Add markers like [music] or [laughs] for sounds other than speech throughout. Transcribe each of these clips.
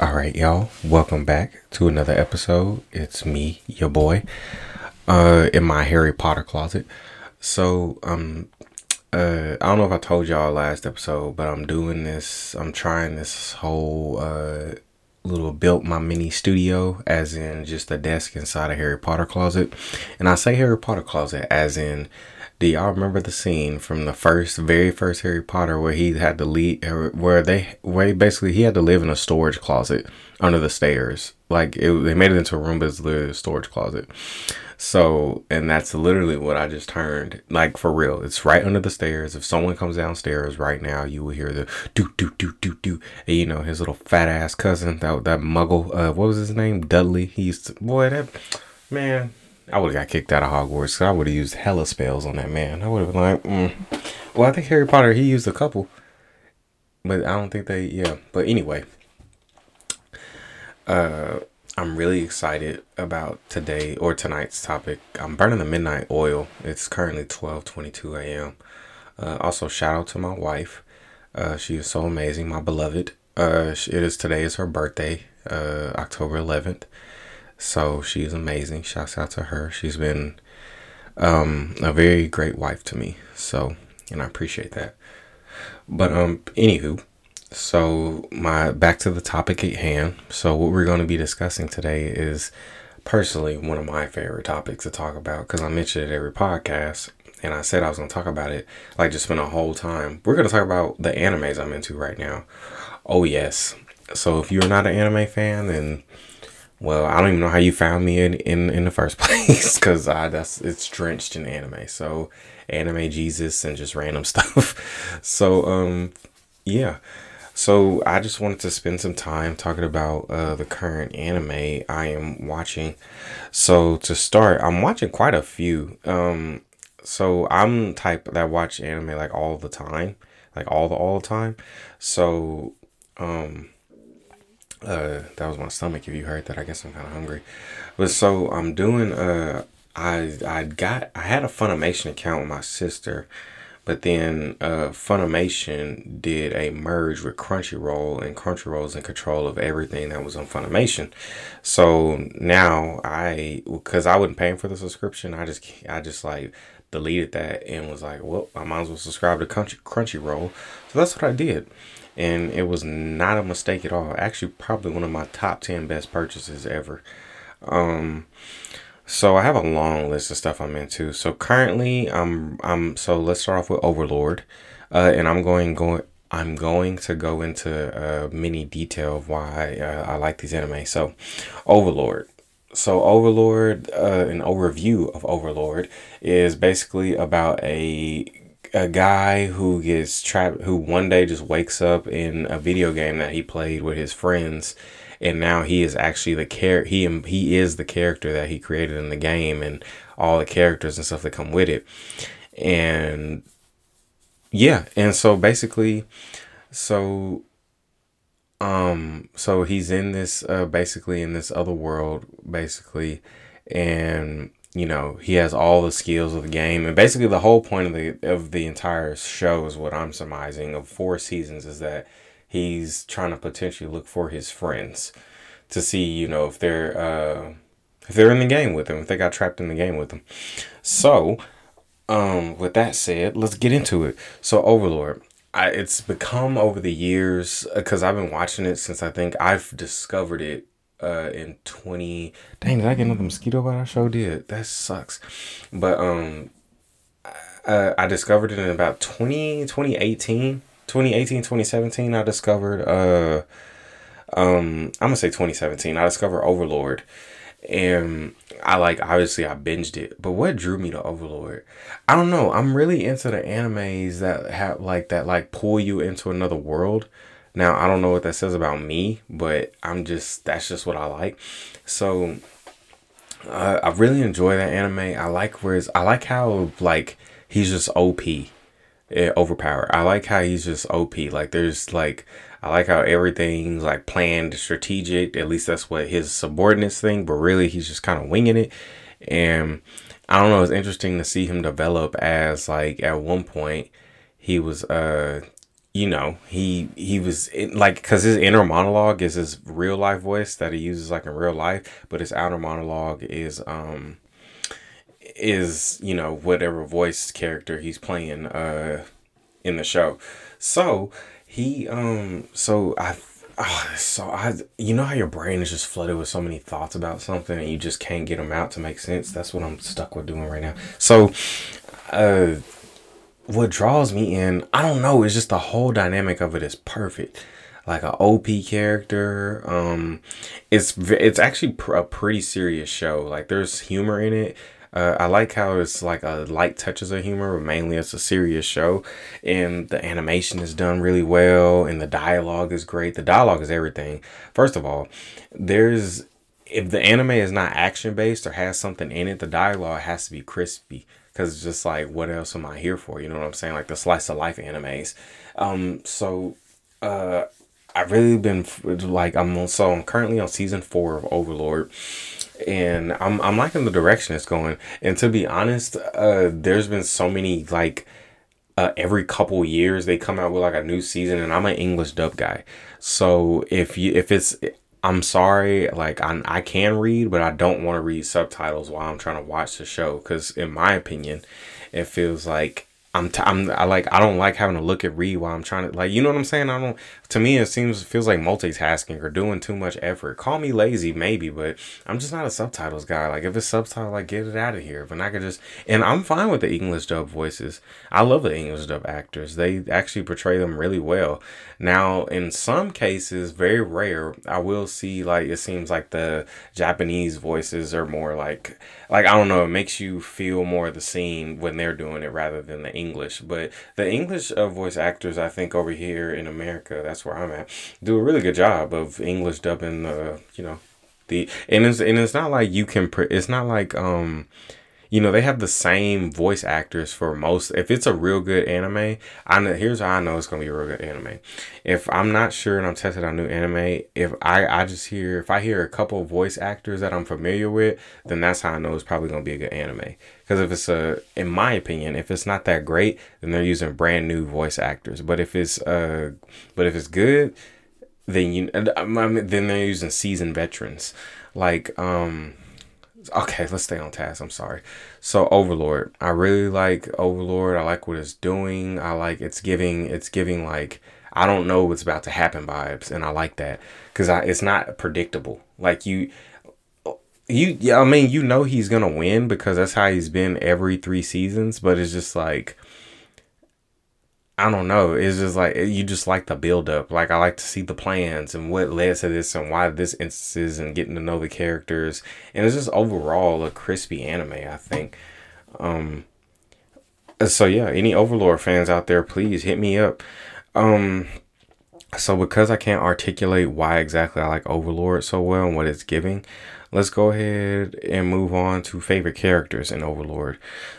All right, y'all. Welcome back to another episode. It's me, your boy, uh, in my Harry Potter closet. So, um, uh, I don't know if I told y'all last episode, but I'm doing this. I'm trying this whole uh little built my mini studio, as in just a desk inside a Harry Potter closet. And I say Harry Potter closet as in do y'all remember the scene from the first, very first Harry Potter where he had to leave, where they, where he basically he had to live in a storage closet under the stairs? Like it, they made it into a room, but it's literally a storage closet. So, and that's literally what I just turned. Like for real, it's right under the stairs. If someone comes downstairs right now, you will hear the do do do do do. And, you know his little fat ass cousin, that that Muggle. Uh, what was his name? Dudley. He's boy that man I would have got kicked out of Hogwarts. I would have used hella spells on that man. I would have been like, mm. well, I think Harry Potter he used a couple, but I don't think they. Yeah, but anyway, uh, I'm really excited about today or tonight's topic. I'm burning the midnight oil. It's currently 12:22 a.m. Uh, also, shout out to my wife. Uh, she is so amazing, my beloved. Uh, it is today is her birthday, uh, October 11th. So she's amazing. Shouts out to her. She's been um, a very great wife to me. So, and I appreciate that. But um, anywho, so my back to the topic at hand. So what we're going to be discussing today is personally one of my favorite topics to talk about because I mentioned it every podcast. And I said I was going to talk about it, like just spend a whole time. We're going to talk about the animes I'm into right now. Oh, yes. So if you're not an anime fan, then well, I don't even know how you found me in in, in the first [laughs] place because I that's it's drenched in anime. So anime Jesus and just random [laughs] stuff. so um yeah. So I just wanted to spend some time talking about uh, the current anime I am watching. So to start, I'm watching quite a few. Um, so I'm type that watch anime like all the time, like all the all the time. So um, uh, that was my stomach. If you heard that, I guess I'm kind of hungry. But so I'm doing. Uh, I I got I had a Funimation account with my sister, but then uh, Funimation did a merge with Crunchyroll, and Crunchyroll's in control of everything that was on Funimation. So now I, because I wasn't paying for the subscription, I just I just like deleted that and was like, well, I might as well subscribe to Crunchy Crunchyroll. So that's what I did and it was not a mistake at all. Actually, probably one of my top 10 best purchases ever. Um, so I have a long list of stuff I'm into. So currently, I'm I'm so let's start off with Overlord, uh, and I'm going going I'm going to go into uh, mini detail of why uh, I like these anime. So, Overlord. So Overlord, uh, an overview of Overlord is basically about a a guy who gets trapped, who one day just wakes up in a video game that he played with his friends, and now he is actually the character. He he is the character that he created in the game, and all the characters and stuff that come with it, and yeah, and so basically, so um, so he's in this uh basically in this other world basically, and you know he has all the skills of the game. And basically the whole point of the of the entire show is what i'm surmising of four seasons is that he's trying to potentially look for his friends to see you know if they're uh if they're in the game with him if they got trapped in the game with him. So um with that said let's get into it. So overlord I, it's become over the years because I've been watching it since I think I've discovered it uh in 20 dang did i get another mosquito bite? I sure did. That sucks. But um I, I discovered it in about 20 2018 2018 2017 i discovered uh um i'm gonna say 2017 i discovered overlord. And i like obviously i binged it but what drew me to overlord? I don't know. I'm really into the animes that have like that like pull you into another world now, I don't know what that says about me, but I'm just, that's just what I like. So, uh, I really enjoy that anime. I like where I like how, like, he's just OP, eh, overpowered. I like how he's just OP. Like, there's, like, I like how everything's, like, planned, strategic. At least that's what his subordinates think, but really, he's just kind of winging it. And I don't know, it's interesting to see him develop as, like, at one point, he was, uh, you know, he he was it, like because his inner monologue is his real life voice that he uses like in real life, but his outer monologue is um is you know whatever voice character he's playing uh in the show. So he um so I oh, so I you know how your brain is just flooded with so many thoughts about something and you just can't get them out to make sense. That's what I'm stuck with doing right now. So uh what draws me in, I don't know, it's just the whole dynamic of it is perfect. Like an OP character, um, it's it's actually pr- a pretty serious show. Like there's humor in it. Uh, I like how it's like a light touches of humor, but mainly it's a serious show, and the animation is done really well, and the dialogue is great. The dialogue is everything. First of all, there's if the anime is not action based or has something in it, the dialogue has to be crispy because it's just like what else am i here for? You know what i'm saying? Like the slice of life animes. Um so uh i've really been like i'm so i'm currently on season four of overlord and i'm i'm liking the direction it's going. And to be honest uh there's been so many like uh, every couple years they come out with like a new season and i'm an english dub guy. So if you if it's I'm sorry, like I, I can read, but I don't want to read subtitles while I'm trying to watch the show because, in my opinion, it feels like I'm, t- I'm I like I don't like having to look at read while I'm trying to like you know what I'm saying? I don't to me it seems feels like multitasking or doing too much effort. Call me lazy maybe but I'm just not a subtitles guy. Like if it's subtitle like get it out of here. But I could just and I'm fine with the English dub voices. I love the English dub actors. They actually portray them really well. Now in some cases very rare I will see like it seems like the Japanese voices are more like like I don't know, it makes you feel more the scene when they're doing it rather than the English. English, but the English uh, voice actors, I think over here in America, that's where I'm at, do a really good job of English dubbing. Uh, you know, the and it's and it's not like you can. Pre- it's not like um you know they have the same voice actors for most if it's a real good anime i know here's how i know it's gonna be a real good anime. If i'm not sure and i'm testing out new anime if i i just hear if i hear a couple voice actors that i'm familiar with then that's how i know it's probably gonna be a good anime. Because if it's a in my opinion if it's not that great then they're using brand new voice actors. But if it's uh but if it's good then you I mean, then they're using seasoned veterans. Like um okay, let's stay on task. I'm sorry. So Overlord, I really like Overlord. I like what it's doing. I like it's giving it's giving like I don't know what's about to happen vibes, and I like that because it's not predictable. Like you, you yeah, I mean you know he's gonna win because that's how he's been every three seasons. But it's just like I don't know. It's just like you just like the build up. Like I like to see the plans and what led to this and why this instances and getting to know the characters. And it's just overall a crispy anime, I think. Um so yeah, any Overlord fans out there, please hit me up. Um so because I can't articulate why exactly I like Overlord so well and what it's giving, let's go ahead and move on to favorite characters in Overlord.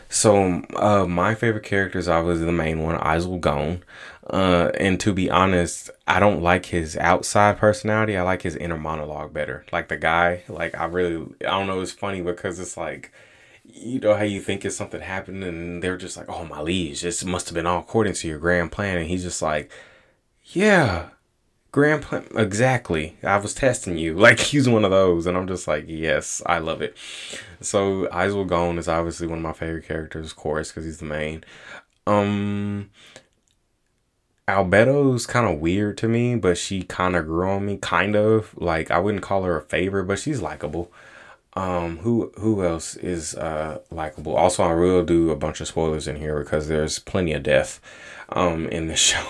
So, uh, my favorite character is obviously the main one, Izal Gon. Uh, and to be honest, I don't like his outside personality. I like his inner monologue better. Like the guy, like I really, I don't know. It's funny because it's like, you know how you think it's something happened, and they're just like, "Oh my liege, this must have been all according to your grand plan," and he's just like, "Yeah, Grandpa, exactly. I was testing you. [laughs] Like he's one of those, and I'm just like, yes, I love it. So Izal Gon is obviously one of my favorite characters, of course, because he's the main. Um, Albedo's kind of weird to me, but she kind of grew on me, kind of. Like I wouldn't call her a favorite, but she's likable. Um, who who else is uh likable? Also, I will do a bunch of spoilers in here because there's plenty of death um in the [laughs] show.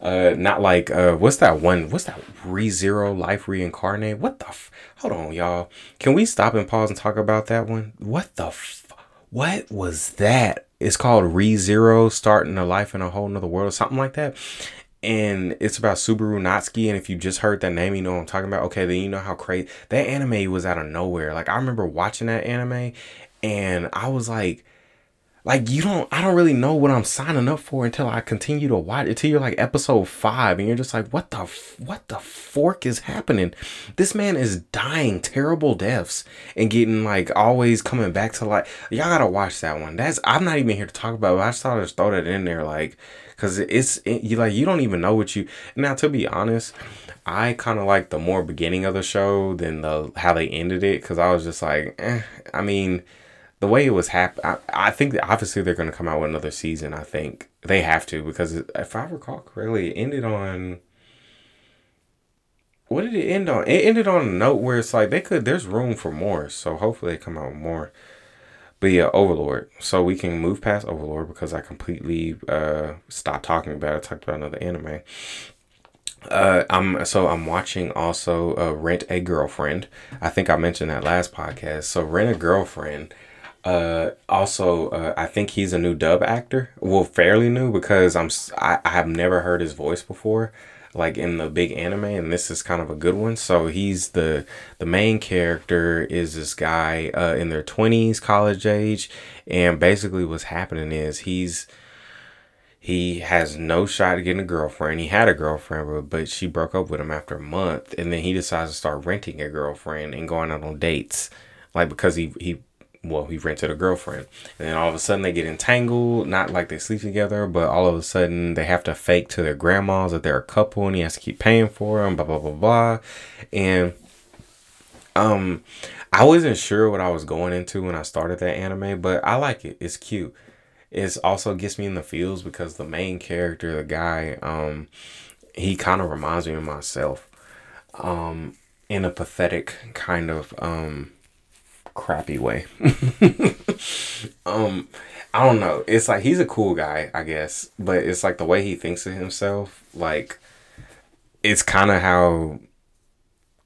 Uh, not like uh, what's that one? What's that Re Zero Life Reincarnate? What the? F- Hold on, y'all. Can we stop and pause and talk about that one? What the? F- what was that? It's called Re Zero, starting a life in a whole nother world, or something like that. And it's about Subaru Natsuki. And if you just heard that name, you know I'm talking about. Okay, then you know how crazy that anime was out of nowhere. Like I remember watching that anime, and I was like like you don't I don't really know what I'm signing up for until I continue to watch until you're like episode 5 and you're just like what the what the fork is happening? This man is dying terrible deaths and getting like always coming back to like y'all gotta watch that one. That's I'm not even here to talk about it I just thought I'd just throw that in there like because it's it, you like you don't even know what you now to be honest I kind of like the more beginning of the show than the how they ended it because I was just like eh, I mean the way it was hap- I, I think obviously they're going to come out with another season. I think they have to because if I recall correctly, it ended on. What did it end on? It ended on a note where it's like they could. There's room for more, so hopefully they come out with more. But yeah, Overlord. So we can move past Overlord because I completely uh stopped talking about it. I talked about another anime. Uh, I'm so I'm watching also uh, Rent a Girlfriend. I think I mentioned that last podcast. So Rent a Girlfriend uh, also, uh, I think he's a new dub actor. Well, fairly new because I'm I, I have never heard his voice before, like in the big anime, and this is kind of a good one. So he's the the main character is this guy uh, in their twenties, college age, and basically what's happening is he's he has no shot at getting a girlfriend. He had a girlfriend, but she broke up with him after a month, and then he decides to start renting a girlfriend and going out on dates, like because he he well, he rented a girlfriend. And then all of a sudden they get entangled, not like they sleep together, but all of a sudden they have to fake to their grandmas that they're a couple and he has to keep paying for them, blah, blah, blah, blah. And, um, I wasn't sure what I was going into when I started that anime, but I like it. It's cute. It also gets me in the feels because the main character, the guy, um, he kind of reminds me of myself, um, in a pathetic kind of, um, crappy way. [laughs] um, I don't know. It's like he's a cool guy, I guess, but it's like the way he thinks of himself. Like, it's kind of how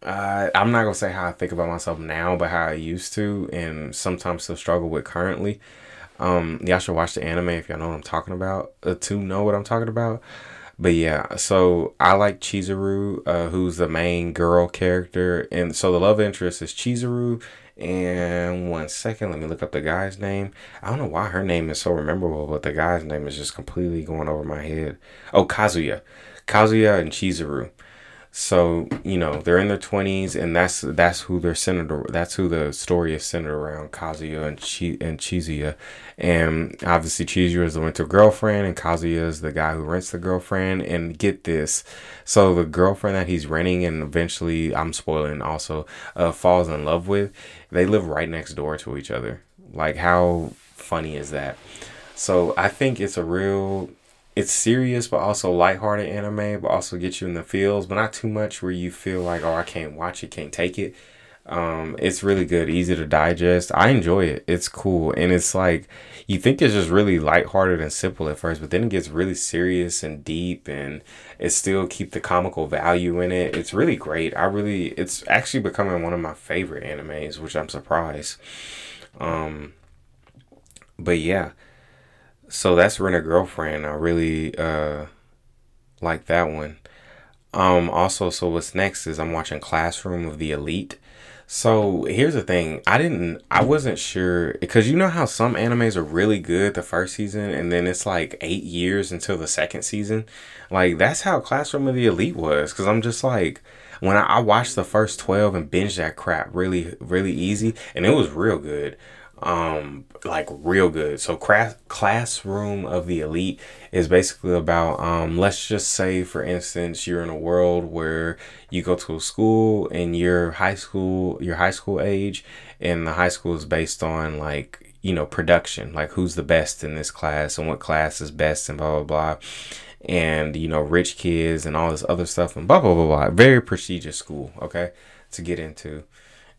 uh, I'm not gonna say how I think about myself now, but how I used to, and sometimes still struggle with currently. Um, y'all should watch the anime if y'all know what I'm talking about. Uh, to know what I'm talking about. But yeah, so I like Chizuru, uh, who's the main girl character, and so the love interest is Chizuru, and one second, let me look up the guy's name. I don't know why her name is so memorable, but the guy's name is just completely going over my head. Oh, Kazuya. Kazuya and Chizuru. So you know they're in their twenties, and that's that's who they're centered. That's who the story is centered around. Kazuya and Chi and Chizuya, and obviously Chizuya is the winter girlfriend, and Kazuya is the guy who rents the girlfriend. And get this, so the girlfriend that he's renting, and eventually I'm spoiling also, uh, falls in love with. They live right next door to each other. Like how funny is that? So I think it's a real it's serious but also lighthearted anime, but also get you in the feels, but not too much where you feel like, oh, I can't watch it, can't take it. Um, it's really good, easy to digest. I enjoy it. It's cool, and it's like you think it's just really lighthearted and simple at first, but then it gets really serious and deep, and it still keep the comical value in it. It's really great. I really, it's actually becoming one of my favorite animes, which I'm surprised. Um, but yeah, so that's Rent a Girlfriend. I really uh like that one. Um also so what's next is I'm watching Classroom of the Elite. So here's the thing. I didn't I wasn't sure because you know how some animes are really good the first season and then it's like 8 years until the second season. Like that's how Classroom of the Elite was cuz I'm just like when I, I watched the first 12 and binged that crap really really easy and it was real good um like real good. So class classroom of the elite is basically about um let's just say for instance you're in a world where you go to a school and your high school your high school age and the high school is based on like you know production like who's the best in this class and what class is best and blah blah blah. And you know rich kids and all this other stuff and blah blah blah blah. Very prestigious school okay to get into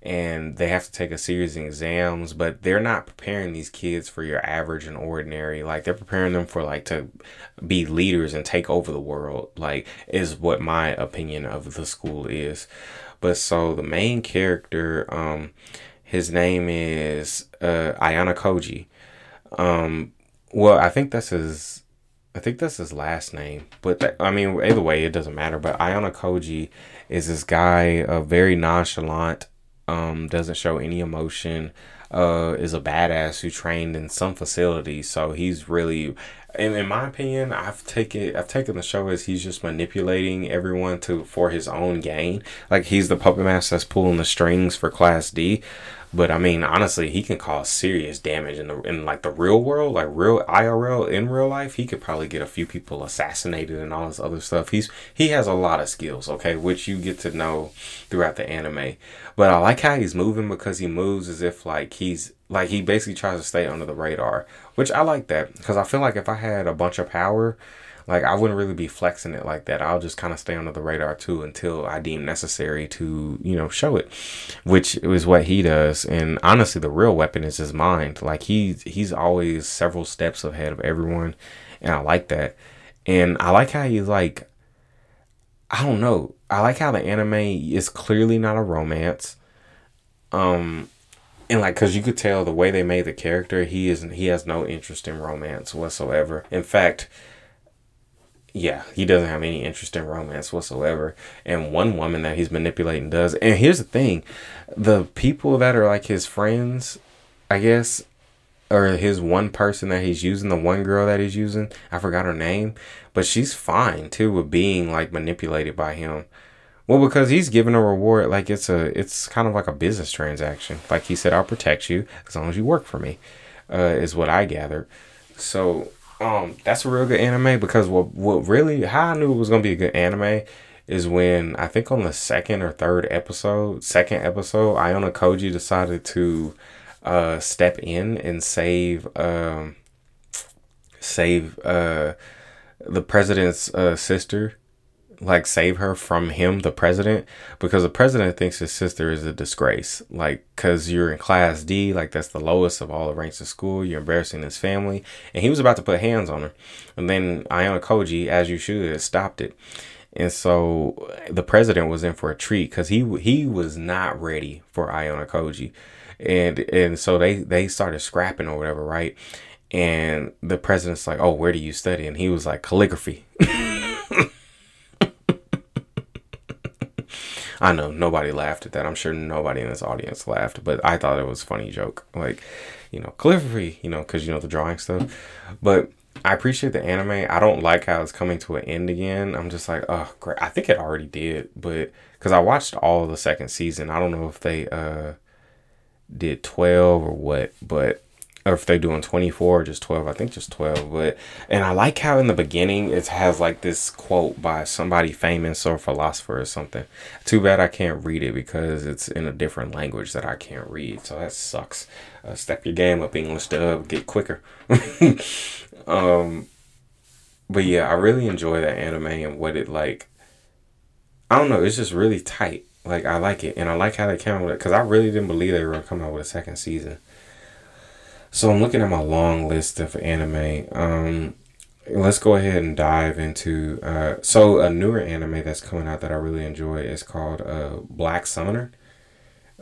and they have to take a series of exams but they're not preparing these kids for your average and ordinary. Like they're preparing them for like to be leaders and take over the world like is what my opinion of the school is. But so the main character um his name is uh Ayanokoji. Um well i think that's his I think that's his last name, but that, I mean, either way, it doesn't matter. But Ayanokoji is this guy, a very nonchalant, um, doesn't show any emotion. uh, is a badass who trained in some facility. So he's really, in, my opinion, I've taken I've taken the show as he's just manipulating everyone to for his own gain. Like he's the puppet master that's pulling the strings for Class D. But I mean, honestly, he can cause serious damage in the in like the real world, like real IRL in real life. He could probably get a few people assassinated and all this other stuff. He's he has a lot of skills, okay, which you get to know throughout the anime. But I like how he's moving because he moves as if like he's like he basically tries to stay under the radar, which I like that because I feel like if I had a bunch of power like I wouldn't really be flexing it like that. I'll just kind of stay under the radar too until I deem necessary to, you know, show it, which is what he does. And honestly, the real weapon is his mind. Like he's he's always several steps ahead of everyone, and I like that. And I like how he's like, I don't know. I like how the anime is clearly not a romance. Um, and like because you could tell the way they made the character he isn't he has no interest in romance whatsoever in fact yeah, he doesn't have any interest in romance whatsoever. And one woman that he's manipulating does. And here's the thing the people that are like his friends, I guess, or his one person that he's using, the one girl that he's using, I forgot her name, but she's fine too with being like manipulated by him. Well, because he's giving a reward, like it's a, it's kind of like a business transaction. Like he said, I'll protect you as long as you work for me, uh, is what I gathered. So um, that's a real good anime because what what really how I knew it was gonna be a good anime is when I think on the second or third episode, second episode, Ayanokoji decided to uh step in and save um save uh the president's uh sister like save her from him, the president, because the president thinks his sister is a disgrace. Like, cause you're in class D, like that's the lowest of all the ranks of school. You're embarrassing his family, and he was about to put hands on her, and then Ayanokoji, as you should, stopped it. And so the president was in for a treat because he he was not ready for Ayanokoji, and and so they they started scrapping or whatever, right? And the president's like, "Oh, where do you study?" And he was like, "Calligraphy." [laughs] I know nobody laughed at that. I'm sure nobody in this audience laughed, but I thought it was a funny joke. Like, you know, calligraphy, you know, because you know the drawing stuff. But I appreciate the anime. I don't like how it's coming to an end again. I'm just like, oh, great. I think it already did, but because I watched all the second season, I don't know if they uh did 12 or what, but or if they're doing 24 or just 12 i think just 12 but and i like how in the beginning it has like this quote by somebody famous or philosopher or something. Too bad i can't read it because it's in a different language that i can't read so that sucks. Uh, step your game up english dub get quicker. [laughs] Um but yeah i really enjoy that anime and what it like i don't know it's just really tight. Like i like it and i like how they came with it because i really didn't believe they were come out with a second season so I'm looking at my long list of anime. Um, let's go ahead and dive into. Uh, so a newer anime that's coming out that I really enjoy is called uh, Black Summoner.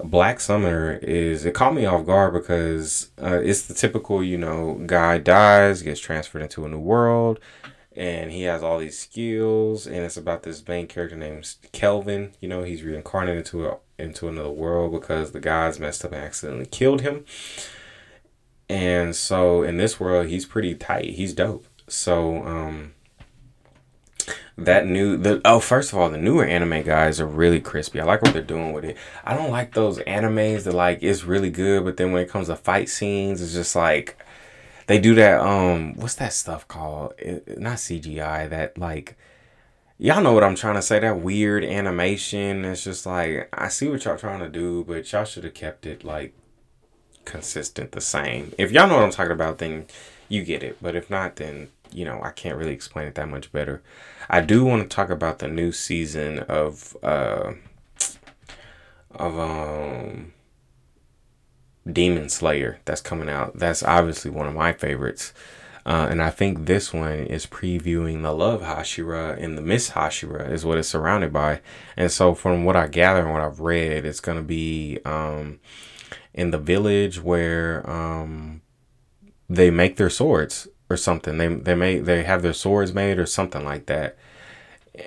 Black Summoner is it caught me off guard because uh, it's the typical you know guy dies gets transferred into a new world and he has all these skills and it's about this main character named Kelvin you know he's reincarnated into a into another world because the guys messed up and accidentally killed him and so in this world, he's pretty tight. He's dope. So um, that new the oh first of all the newer anime guys are really crispy. I like what they're doing with it. I don't like those animes that like it's really good, but then when it comes to fight scenes, it's just like they do that. Um, what's that stuff called? It, not CGI. That like y'all know what I'm trying to say. That weird animation. It's just like I see what y'all trying to do, but y'all should have kept it like consistent, the same. If y'all know what I'm talking about, then you get it. But if not, then you know I can't really explain it that much better. I do want to talk about the new season of uh of um Demon Slayer that's coming out. That's obviously one of my favorites. Uh, and I think this one is previewing the Love Hashira and the Mist Hashira is what it's surrounded by. And so from what I gather and what I've read, it's gonna be um, in the village where um, they make their swords or something. They they make they have their swords made or something like that.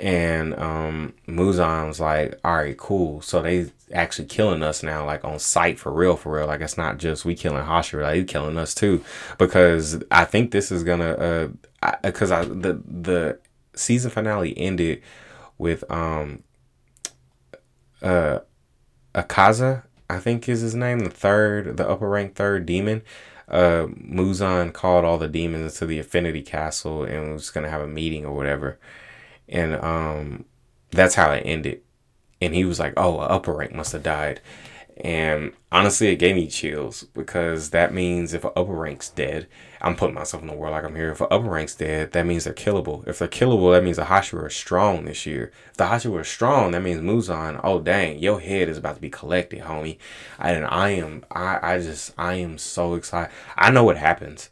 And um Muzan was like, all right, cool. So they actually killing us now, like on sight for real, for real. Like it's not just we killing Hashira, like they killing us too. Because I think this is gonna uh because I, I the the season finale ended with um uh Akaza, I think is his name, the third, the upper rank third demon. Uh, Muzan called all the demons to the Infinity Castle and was gonna have a meeting or whatever, and um, that's how it ended. And he was like, "Oh, upper rank must have died," and honestly, it gave me chills because that means if an upper rank's dead, I'm putting myself in the world like I'm here. If an upper rank's dead, that means they're killable. If they're killable, that means the Hashira are strong this year. If the Hashira are strong, that means Muzan, oh dang, your head is about to be collected, homie. And I am, I, I just, I am so excited. I know what happens.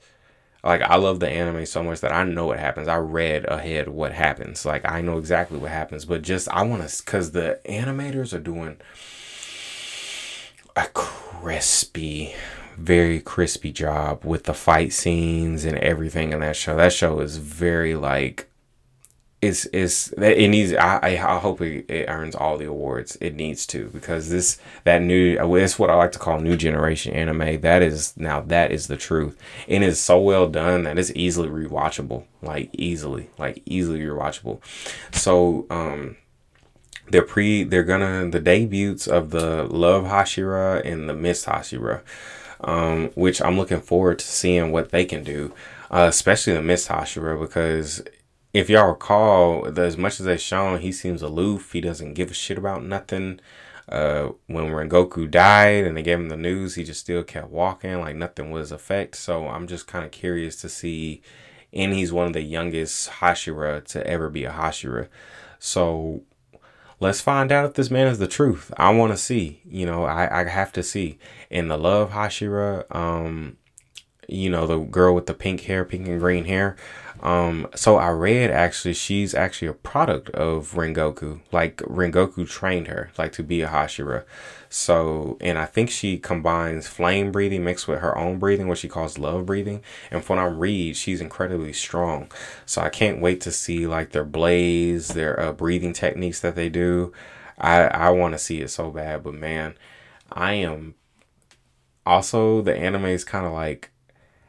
Like I love the anime so much that I know what happens. I read ahead what happens. Like I know exactly what happens. But just I want to, cause the animators are doing a crispy very crispy job with the fight scenes and everything in that show. That show is very like it's it's it needs I I hope it, it earns all the awards it needs to because this that new it's what I like to call new generation anime. That is now that is the truth. And it's so well done that it's easily rewatchable. Like easily like easily rewatchable. So um they're pre they're gonna the debuts of the Love Hashira and the Mist Hashira um, which I'm looking forward to seeing what they can do, uh, especially the Mist Hashira, because if y'all recall, the, as much as they've shown, he seems aloof. He doesn't give a shit about nothing. Uh, when Rengoku died and they gave him the news, he just still kept walking like nothing was effect. So I'm just kind of curious to see. And he's one of the youngest Hashira to ever be a Hashira. So let's find out if this man is the truth. I want to see. You know, I, I have to see. In the Love Hashira, um, you know, the girl with the pink hair, pink and green hair. Um, so I read actually she's actually a product of Rengoku. Like Rengoku trained her like to be a Hashira. So and I think she combines flame breathing mixed with her own breathing, what she calls love breathing. And from what I read, she's incredibly strong. So I can't wait to see like their blaze, their uh, breathing techniques that they do. I I want to see it so bad, but man, I am also the anime is kind of like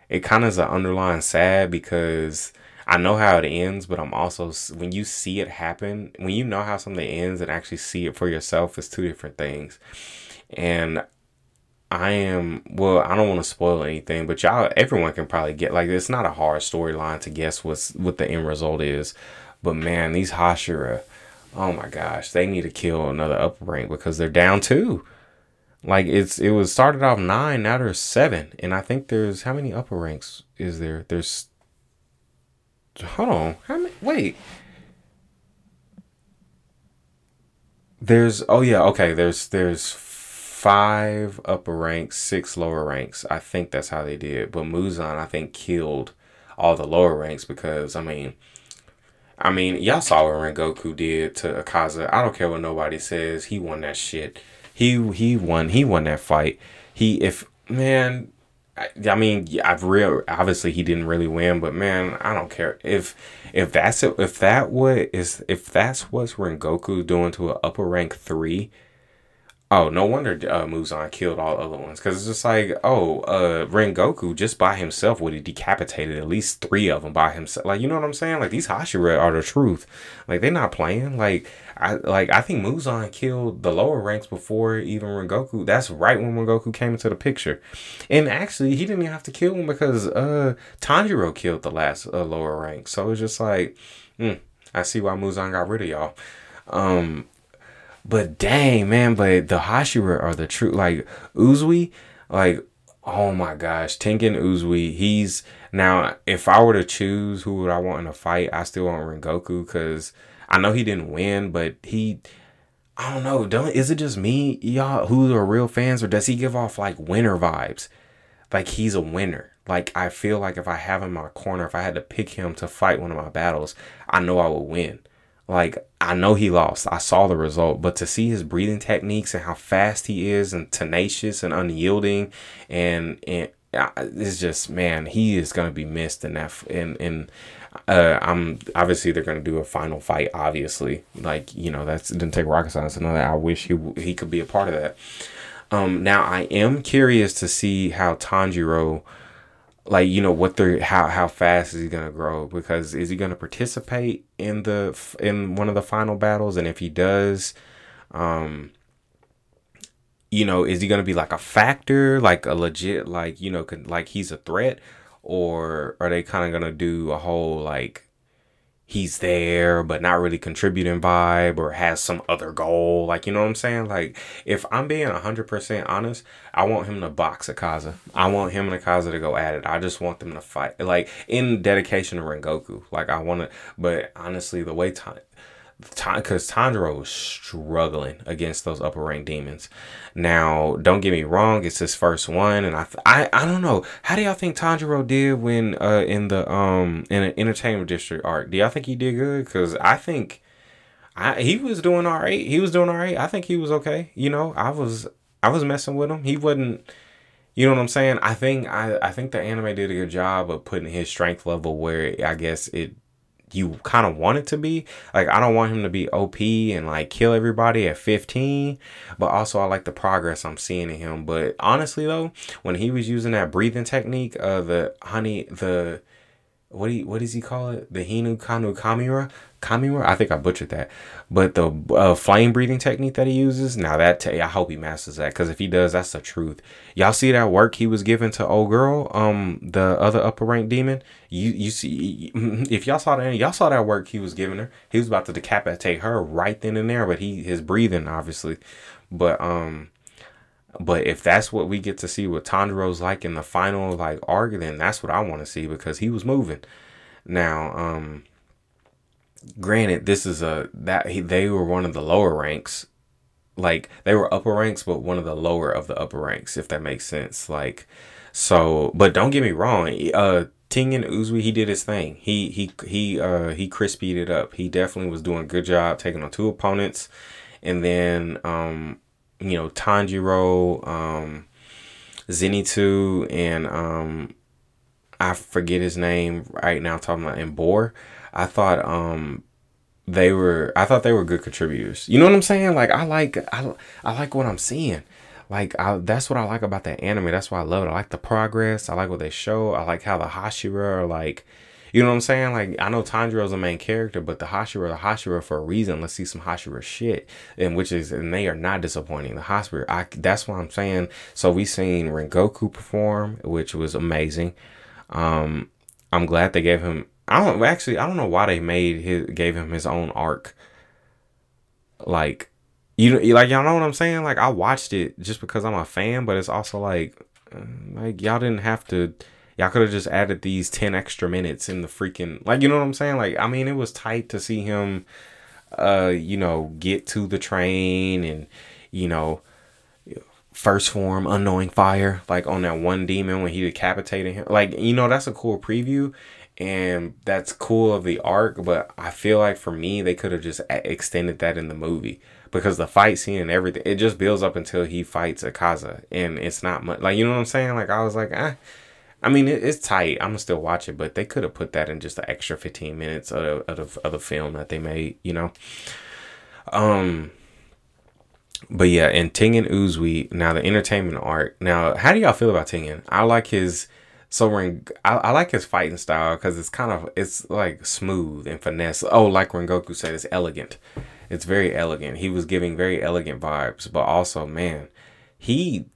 it kind of is an underlying sad because I know how it ends, but I'm also when you see it happen, when you know how something ends and actually see it for yourself, it's two different things. And I am well, I don't want to spoil anything, but y'all everyone can probably get like it's not a hard storyline to guess what's what the end result is. But man, these Hashira, oh my gosh, they need to kill another upper rank because they're down two. Like it's it was started off nine, now there's seven. And I think there's how many upper ranks is there? There's hold on. How many? Wait. There's oh yeah okay. There's there's five upper ranks, six lower ranks. I think that's how they did. But Muzan I think killed all the lower ranks because I mean. I mean, y'all saw what Rengoku did to Akaza. I don't care what nobody says. He won that shit. He he won. He won that fight. He if man I, mean, I've real obviously he didn't really win, but man, I don't care. If if that's it, if that what is if that's what's Rengoku doing to an upper rank three Oh, no wonder uh, Muzan killed all the other ones because it's just like, oh, uh, Rengoku just by himself would have decapitated at least three of them by himself. Like, you know what I'm saying? Like these Hashira are the truth. Like they're not playing. Like I like I think Muzan killed the lower ranks before even Rengoku. That's right when Rengoku came into the picture, and actually he didn't even have to kill him because uh Tanjiro killed the last uh, lower rank. So it's just like, mm, I see why Muzan got rid of y'all. Um, but dang, man, but the Hashira are the true like Uzui, like oh my gosh, Tengen Uzui, he's now if I were to choose who would I want in a fight, I still want Rengoku because I know he didn't win, but he I don't know, don't is it just me, y'all who are real fans, or does he give off like winner vibes? Like he's a winner. Like I feel like if I have him in my corner, if I had to pick him to fight one of my battles, I know I would win. Like I know he lost. I saw the result, but to see his breathing techniques and how fast he is and tenacious and unyielding and and it's just man, he is gonna be missed in that. And and Uh, I'm obviously they're gonna do a final fight. Obviously, like you know that's didn't take rocket science to know that. I wish he he could be a part of that. Um, now I am curious to see how Tanjiro, like you know what they're how how fast is he gonna grow? Because is he gonna participate in the in one of the final battles? And if he does, um, you know is he gonna be like a factor like a legit like you know like he's a threat? Or are they kind of gonna do a whole like he's there but not really contributing vibe or has some other goal. Like you know what i'm saying? Like if i'm being 100% honest i want him to box Akaza. I want him and Akaza to go at it. I just want them to fight. Like in dedication to rengoku. Like i want to but honestly the way time because Tanjiro was struggling against those upper rank demons. Now, don't get me wrong, it's his first one, and I, I, I don't know. How do y'all think Tanjiro did when uh in the um in an entertainment district arc? Do y'all think he did good? Because I think, I he was doing all right. He was doing all right. I think he was okay. You know, I was I was messing with him. He wasn't. You know what I'm saying? I think I I think the anime did a good job of putting his strength level where I guess it you kind of want it to be. Like I don't want him to be OP and like kill everybody at 15, but also I like the progress I'm seeing in him. But honestly though, when he was using that breathing technique, uh the honey the what do you, what does he call it? The Hinu Kanu Kamira? Kamira? I think I butchered that. But the uh, flame breathing technique that he uses, now that t- I hope he masters that because if he does, that's the truth. Y'all see that work he was giving to old girl, um, the other upper rank demon. You you see, [laughs] if y'all saw that, y'all saw that work he was giving her. He was about to decapitate her right then and there, but he his breathing obviously, but um but if that's what we get to see what Tanjiro's like in the final like arc, then that's what I want to see because he was moving. Now, um granted, this is a that he, they were one of the lower ranks. Like they were upper ranks, but one of the lower of the upper ranks, if that makes sense. Like so, but don't get me wrong. Uh, Tengen Uzui, he did his thing. He he he uh he crispied it up. He definitely was doing a good job taking on two opponents, and then um you know Tanjiro, um, Zenitsu, and um, I forget his name right now. talking about Embor. I thought um they were I thought they were good contributors. You know what I'm saying? Like I like I I like what I'm seeing. Like I, that's what I like about that anime. That's why I love it. I like the progress. I like what they show. I like how the Hashira are like you know what I'm saying? Like I know Tanjiro's the main character, but the Hashira, the Hashira for a reason. Let's see some Hashira shit, and which is and they are not disappointing. The Hashira, I that's what I'm saying. So we seen Rengoku perform, which was amazing. Um, I'm glad they gave him. I don't actually. I don't know why they made his gave him his own arc. Like, you like y'all know what I'm saying? Like I watched it just because I'm a fan, but it's also like, like y'all didn't have to y'all could have just added these 10 extra minutes in the freaking like you know what i'm saying? Like i mean it was tight to see him uh you know get to the train and you know first form unknowing fire like on that one demon when he decapitated him. Like you know that's a cool preview and that's cool of the arc but i feel like for me they could have just extended that in the movie because the fight scene and everything it just builds up until he fights akaza and it's not much like you know what i'm saying? Like i was like ah I mean, it, it's tight. I'm gonna still watch it, but they could have put that in just the extra 15 minutes of, of, of the film that they made, you know. Um, but yeah, and Tengen Uzui. Now the entertainment art. Now, how do y'all feel about Tengen? I like his. So I, I like his fighting style because it's kind of it's like smooth and finesse. Oh, like Rengoku said, it's elegant. It's very elegant. He was giving very elegant vibes, but also, man, he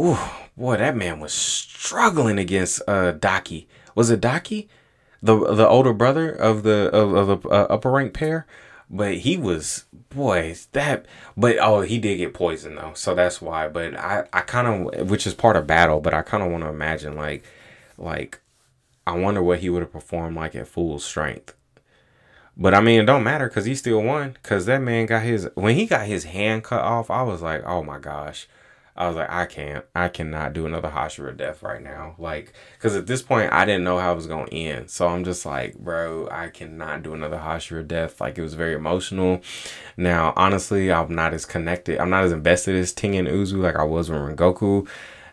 Ooh, boy, that man was struggling against uh Daki. Was it Daki? The the older brother of the of, of the uh, upper rank pair? But he was boy, that but oh, he did get poisoned though. So that's why. But I I kind of which is part of battle, but I kind of want to imagine like like I wonder what he would have performed like at full strength. But I mean, it don't matter because he still won. Because that man got his when he got his hand cut off. I was like, oh my gosh. I was like, I can't, I cannot do another Hashira death right now. Like, because at this point, I didn't know how it was going to end. So I'm just like, bro, I cannot do another Hashira death. Like, it was very emotional. Now, honestly, I'm not as connected, I'm not as invested as Tengen Uzu like I was with Rengoku.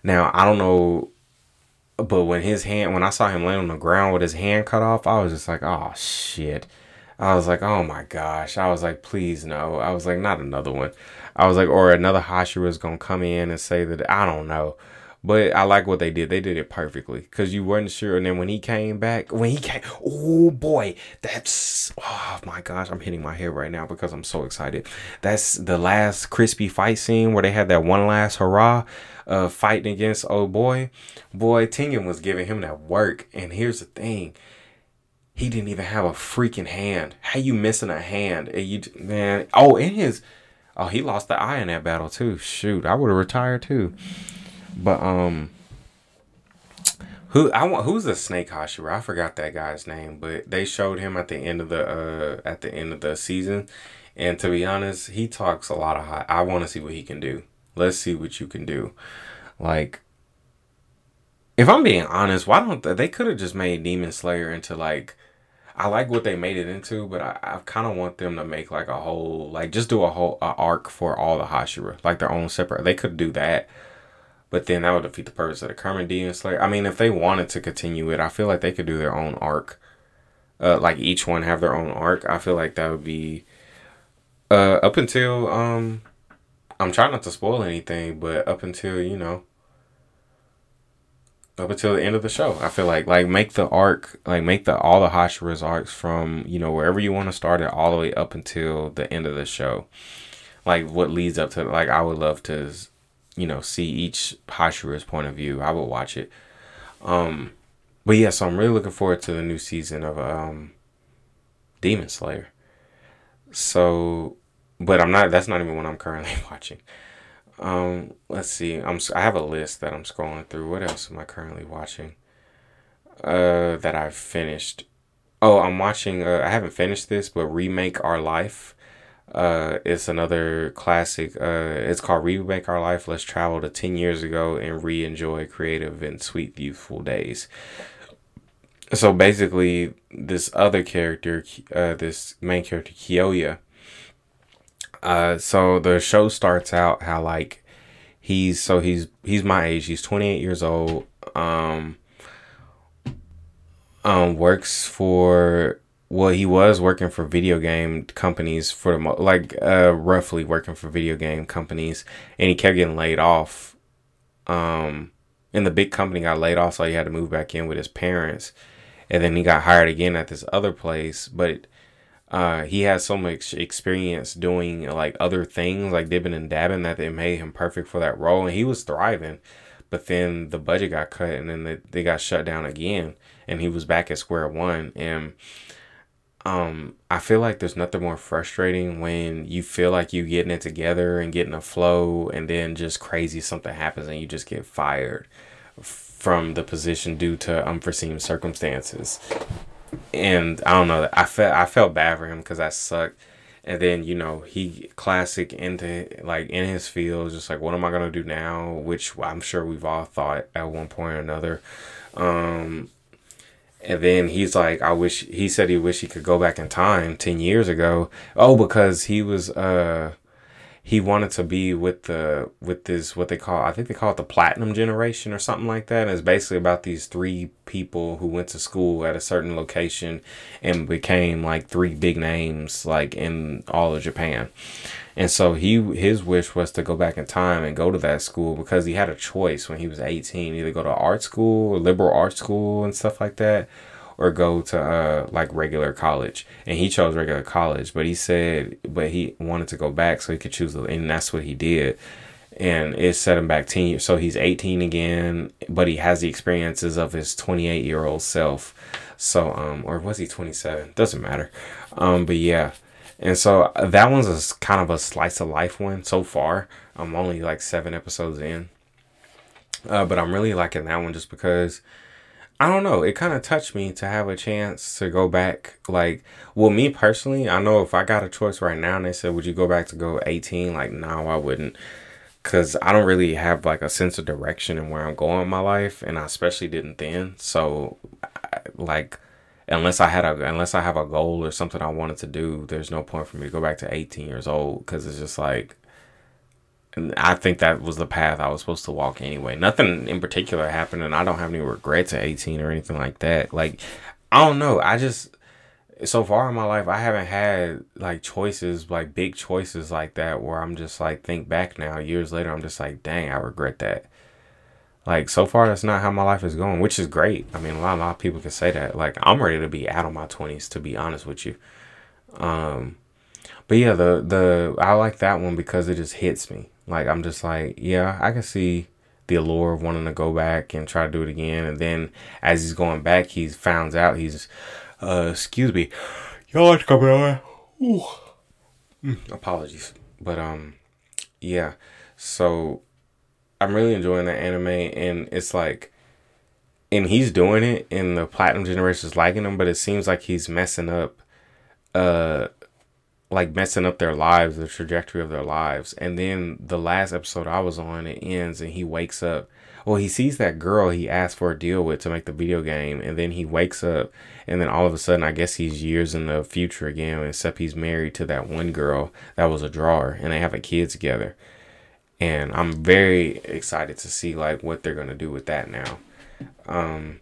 Now, I don't know but when his hand, when I saw him laying on the ground with his hand cut off, I was just like, oh shit. I was like, oh my gosh. I was like, please no. I was like, not another one. I was like, or another Hashira is gonna come in and say that I don't know. But I like what they did. They did it perfectly because you weren't sure. And then when he came back, when he came, oh boy, that's oh my gosh, I'm hitting my head right now because I'm so excited. That's the last crispy fight scene where they had that one last hurrah uh, fighting against oh boy, boy Tengen was giving him that work. And here's the thing, he didn't even have a freaking hand. How you missing a hand? And you man, oh, in his, oh he lost the eye in that battle too. Shoot, I would have retired too. But um, who I want? Who's the Snake Hashira? I forgot that guy's name, but they showed him at the end of the uh at the end of the season, and to be honest, he talks a lot of high. I want to see what he can do. Let's see what you can do. Like, if I'm being honest, why don't they, they could have just made Demon Slayer into like. I like what they made it into, but I, I kind of want them to make like a whole, like just do a whole a arc for all the Hashira, like their own separate. They could do that, but then that would defeat the purpose of the Demon Slayer. I mean, if they wanted to continue it, I feel like they could do their own arc. Uh, like each one have their own arc. I feel like that would be uh, up until um, I'm trying not to spoil anything, but up until you know, up until the end of the show, I feel like like make the arc, like make the all the Hashira's arcs from you know wherever you want to start it all the way up until the end of the show. Like what leads up to like I would love to you know, see each Hashira's point of view. I would watch it. Um, but yeah, so I'm really looking forward to the new season of um, Demon Slayer. So, but I'm not. That's not even what I'm currently [laughs] watching. Um, let's see. I'm. I have a list that I'm scrolling through. What else am I currently watching? Uh, that I've finished. Oh, I'm watching. Uh, I haven't finished this, but remake our life. Uh, it's another classic. Uh, it's called Remake Our Life. Let's travel to 10 years ago and re enjoy creative and sweet, youthful days. So basically, this other character, uh, this main character, Kyoya. Uh, so the show starts out how like he's so he's he's my age. He's 28 years old. Um, um, works for well, he was working for video game companies for the mo- like uh roughly working for video game companies, and he kept getting laid off. Um, and the big company got laid off, so he had to move back in with his parents, and then he got hired again at this other place, but. Uh, he has so much experience doing like other things, like dipping and dabbing, that they made him perfect for that role, and he was thriving. But then the budget got cut, and then they, they got shut down again, and he was back at square one. And um I feel like there's nothing more frustrating when you feel like you're getting it together and getting a flow and then just crazy something happens and you just get fired from the position due to unforeseen circumstances. And I don't know, I felt I felt bad for him cuz I sucked. And then, you know, he classic into like in his field just like what am I to do now, which I'm sure we've all thought at one point or another. Um and then he's like, I wish he said he wish he could go back in time ten years ago. Oh, because he was uh he wanted to be with the with this what they call I think they call it the platinum generation or something like that. And it's basically about these three people who went to school at a certain location and became like three big names like in all of Japan. And so he his wish was to go back in time and go to that school because he had a choice when he was 18 either go to art school liberal art school and stuff like that or go to uh like regular college. And he chose regular college but he said but he wanted to go back so he could choose and that's what he did. And it set him back 10 years. So he's 18 again but he has the experiences of his 28 year old self. So um or was he 27 doesn't matter. Um but yeah. And so uh, that one's a kind of a slice of life one so far. I'm only like seven episodes in. Uh, but I'm really liking that one just because I don't know. It kind of touched me to have a chance to go back. Like, well, me personally, I know if I got a choice right now and they said, would you go back to go 18? Like, no, I wouldn't. Because I don't really have like a sense of direction and where I'm going in my life. And I especially didn't then. So, like, unless I had a unless I have a goal or something I wanted to do, there's no point for me to go back to 18 years old because it's just like and I think that was the path I was supposed to walk anyway. Nothing in particular happened, and I don't have any regrets at 18 or anything like that. Like, I don't know. I just so far in my life, I haven't had like choices, like big choices like that, where I'm just like think back now, years later, I'm just like, dang, I regret that. Like so far, that's not how my life is going, which is great. I mean, a lot, a lot of people can say that. Like I'm ready to be out of my 20s, to be honest with you. Um, but yeah, the the I like that one because it just hits me. Like I'm just like, yeah, I can see the allure of wanting to go back and try to do it again. And then as he's going back, he finds out he's, uh, excuse me, y'all coming on. Ooh. Mm, apologies, but um, yeah. So I'm really enjoying the anime, and it's like, and he's doing it, and the platinum generation is liking him, but it seems like he's messing up, uh, like messing up their lives, the trajectory of their lives. And then the last episode I was on, it ends and he wakes up. Well, he sees that girl he asked for a deal with to make the video game, and then he wakes up, and then all of a sudden, I guess he's years in the future again, except he's married to that one girl that was a drawer, and they have a kid together. And I'm very excited to see like what they're gonna do with that now. Um,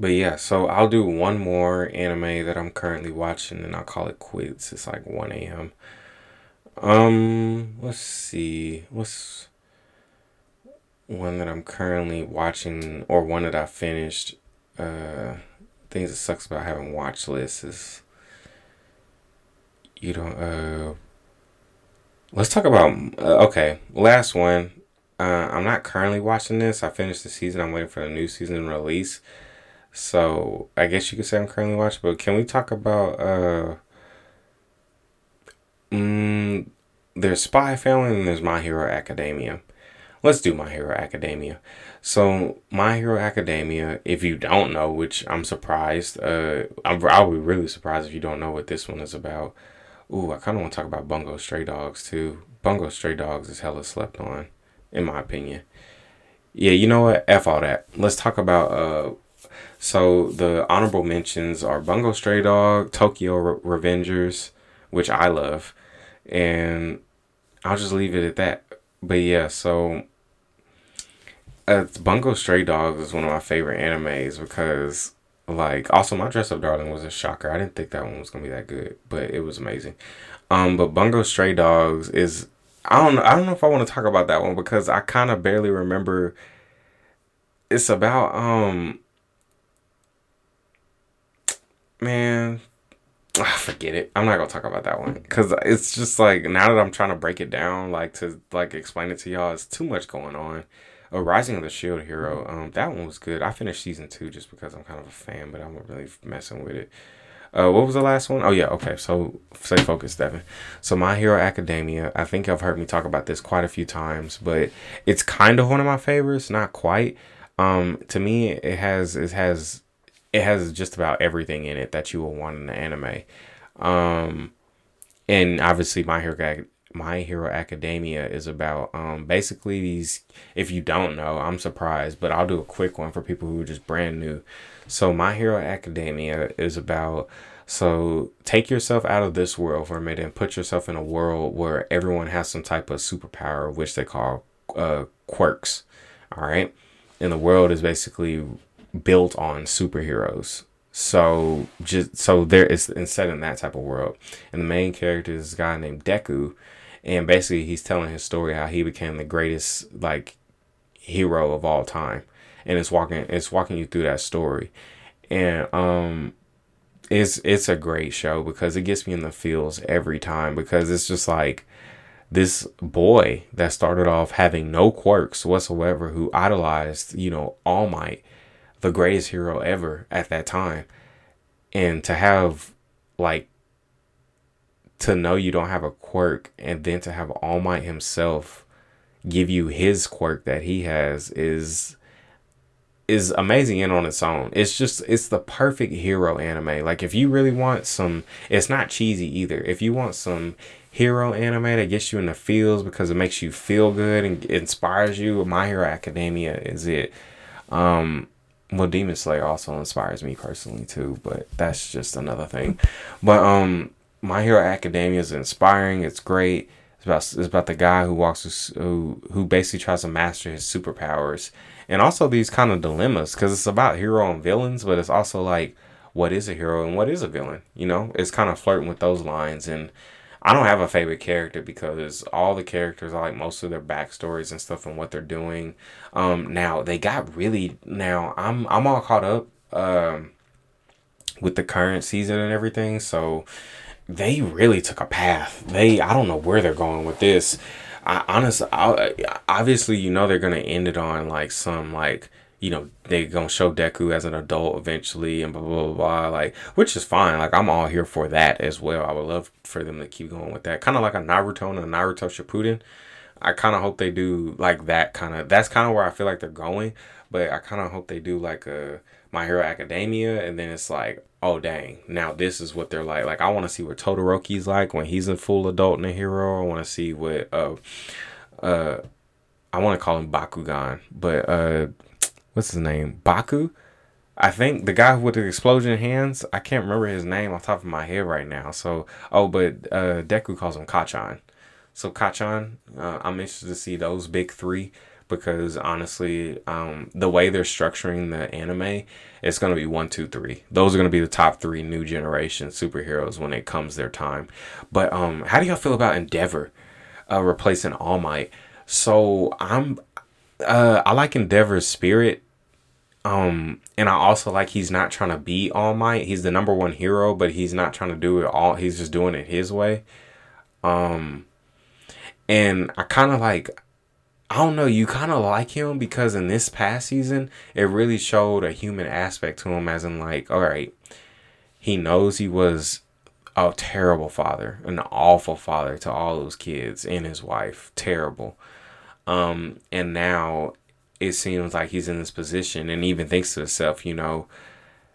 but yeah, so I'll do one more anime that I'm currently watching and I'll call it quits. It's like 1 a.m. Um, let's see. What's one that I'm currently watching or one that I finished? Uh, things that sucks about having watch lists is you don't, uh, let's talk about, uh, okay, last one. Uh, I'm not currently watching this. I finished the season. I'm waiting for the new season release. So I guess you could say I'm currently watching, but can we talk about uh mm, there's Spy Family and there's My Hero Academia. Let's do My Hero Academia. So My Hero Academia, if you don't know, which I'm surprised, uh, I'm, I'll be really surprised if you don't know what this one is about. Ooh, I kind of want to talk about Bungo Stray Dogs too. Bungo Stray Dogs is hella slept on, in my opinion. Yeah, you know what? F all that. Let's talk about uh so the honorable mentions are Bungo Stray Dog, Tokyo Re- Revengers, which I love, and I'll just leave it at that. But yeah, so uh, Bungo Stray Dogs is one of my favorite animes because, like, also my Dress Up Darling was a shocker. I didn't think that one was gonna be that good, but it was amazing. Um, but Bungo Stray Dogs is I don't. I don't know if I want to talk about that one because I kind of barely remember. It's about um man, [sighs] ah, forget it. I'm not gonna talk about that one because it's just like now that I'm trying to break it down, like to like explain it to y'all, it's too much going on. A Rising of the Shield Hero, um, that one was good. I finished season two just because I'm kind of a fan, but I'm really messing with it. Uh, what was the last one? Oh yeah, okay. So stay focused, Devin. So My Hero Academia. I think I've heard me talk about this quite a few times, but it's kind of one of my favorites. Not quite. Um, to me, it has it has it has just about everything in it that you will want in an anime. Um, and obviously, My Hero My Hero Academia is about um, basically these. If you don't know, I'm surprised, but I'll do a quick one for people who are just brand new. So, My Hero Academia is about. So, take yourself out of this world for a minute and put yourself in a world where everyone has some type of superpower, which they call uh, quirks. All right. And the world is basically built on superheroes. So just so there is instead in that type of world, and the main character is a guy named Deku, and basically he's telling his story how he became the greatest like hero of all time, and it's walking it's walking you through that story, and um, it's it's a great show because it gets me in the feels every time because it's just like this boy that started off having no quirks whatsoever who idolized you know All Might the greatest hero ever at that time. And to have like to know you don't have a quirk and then to have All Might himself give you his quirk that he has is is amazing in on its own. It's just it's the perfect hero anime. Like if you really want some it's not cheesy either. If you want some hero anime that gets you in the feels because it makes you feel good and inspires you, My Hero Academia is it. Um well demon slayer also inspires me personally too but that's just another thing but um my hero academia is inspiring it's great it's about it's about the guy who walks who who basically tries to master his superpowers and also these kind of dilemmas because it's about hero and villains, but it's also like what is a hero and what is a villain. You know, it's kind of flirting with those lines and. I don't have a favorite character because all the characters I like most of their backstories and stuff and what they're doing. Um, now they got really now I'm I'm all caught up um, with the current season and everything, so they really took a path. They I don't know where they're going with this. I honestly, I, obviously, you know they're gonna end it on like some like you know they're gonna show Deku as an adult eventually and blah blah blah, blah like which is fine. Like I'm all here for that as well. I would love for them to keep going with that, kind of like a Naruto and a Naruto Shippuden. I kind of hope they do like that kind of. That's kind of where I feel like they're going, but I kind of hope they do like a My Hero Academia, and then it's like oh dang, now this is what they're like. Like I want to see what Todoroki's like when he's a full adult and a hero. I want to see what uh uh I want to call him Bakugan, but uh what's his name? Baku. I think the guy with the explosion hands. I can't remember his name off top of my head right now. So oh, but uh Deku calls him Kacchan. So Kacchan, uh, I'm interested to see those big three because honestly, um, the way they're structuring the anime, it's going to be one, two, three. Those are going to be the top three new generation superheroes when it comes their time. But um, how do y'all feel about Endeavor uh, replacing All Might? So I'm, uh, I like Endeavor's spirit. Um, and I also like he's not trying to be All Might. He's the number one hero, but he's not trying to do it all. He's just doing it his way. Um, and I kind of like I don't know, you kind of like him because in this past season, it really showed a human aspect to him, as in, like, all right, he knows he was a terrible father, an awful father to all those kids and his wife. Terrible. Um, and now it seems like he's in this position and even thinks to himself, you know,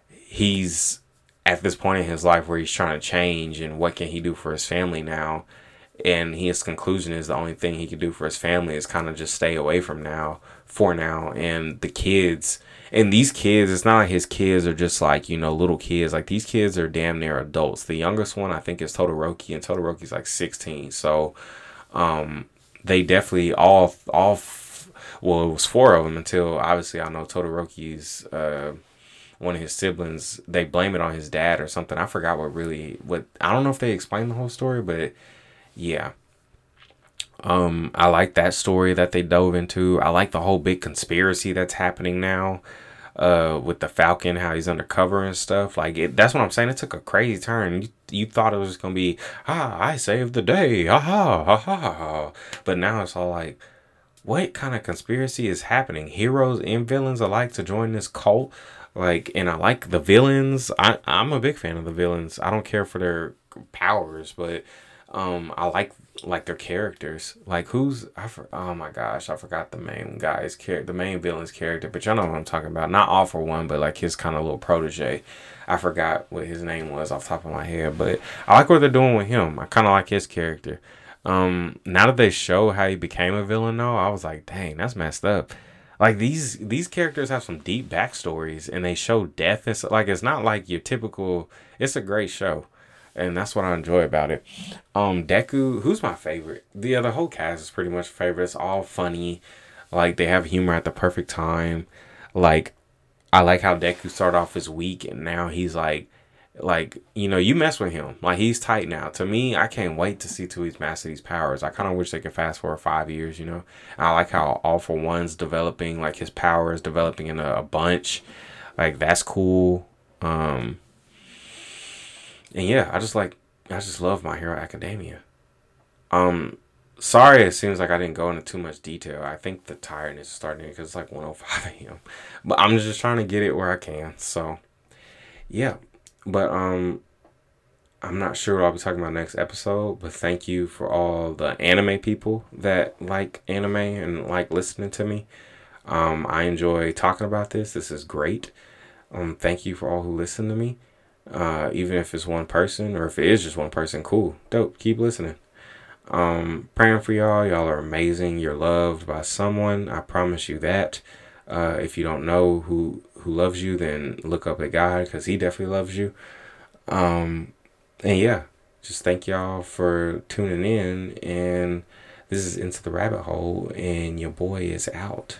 he's at this point in his life where he's trying to change and what can he do for his family now? And his conclusion is the only thing he can do for his family is kind of just stay away from now for now. And the kids and these kids it's not like his kids are just like you know little kids. Like these kids are damn near adults. The youngest one i think is todoroki and todoroki's like 16 so um they definitely all all well it was four of them until obviously i know todoroki's uh one of his siblings they blame it on his dad or something i forgot what really what i don't know if they explained the whole story but yeah. Um, I like that story that they dove into. I like the whole big conspiracy that's happening now, uh, with the Falcon, how he's undercover and stuff. Like it, that's what I'm saying. It took a crazy turn. You, you thought it was gonna be, ah, I saved the day, ha ha ha ha, but now it's all like, what kind of conspiracy is happening? Heroes and villains alike to join this cult. Like, and I like the villains. I I'm a big fan of the villains. I don't care for their powers, but um, I like like their characters. Like who's I for, oh my gosh, I forgot the main guy's character, the main villain's character. But y'all know what I'm talking about. Not all for one, but like his kind of little protege. I forgot what his name was off top of my head, but I like what they're doing with him. I kind of like his character. Um, now that they show how he became a villain, though, I was like, dang, that's messed up. Like these these characters have some deep backstories, and they show death. It's like it's not like your typical. It's a great show and that's what I enjoy about it. Um, Deku, who's my favorite? The other whole cast is pretty much favorite. It's all funny, like they have humor at the perfect time. Like I like how Deku started off as weak and now he's like, like you know, you mess with him, like he's tight now. To me, I can't wait to see to he's master these powers. I kind of wish they could fast forward five years. You know, I like how All for One's developing, like his power is developing in a, a bunch. Like that's cool. Um, and yeah, I just like I just love My Hero Academia. Um, sorry, it seems like I didn't go into too much detail. I think the tiredness is starting because it's like 105 a.m. But I'm just trying to get it where I can. So, yeah. But um, I'm not sure what I'll be talking about next episode. But thank you for all the anime people that like anime and like listening to me. Um, I enjoy talking about this. This is great. Um, thank you for all who listen to me. Uh, even if it's one person or if it is just one person, cool, dope. Keep listening. Um, praying for y'all. Y'all are amazing. You're loved by someone. I promise you that. Uh, if you don't know who who loves you, then look up at God because He definitely loves you. Um, and yeah, just thank y'all for tuning in. And this is Into the Rabbit Hole, and your boy is out.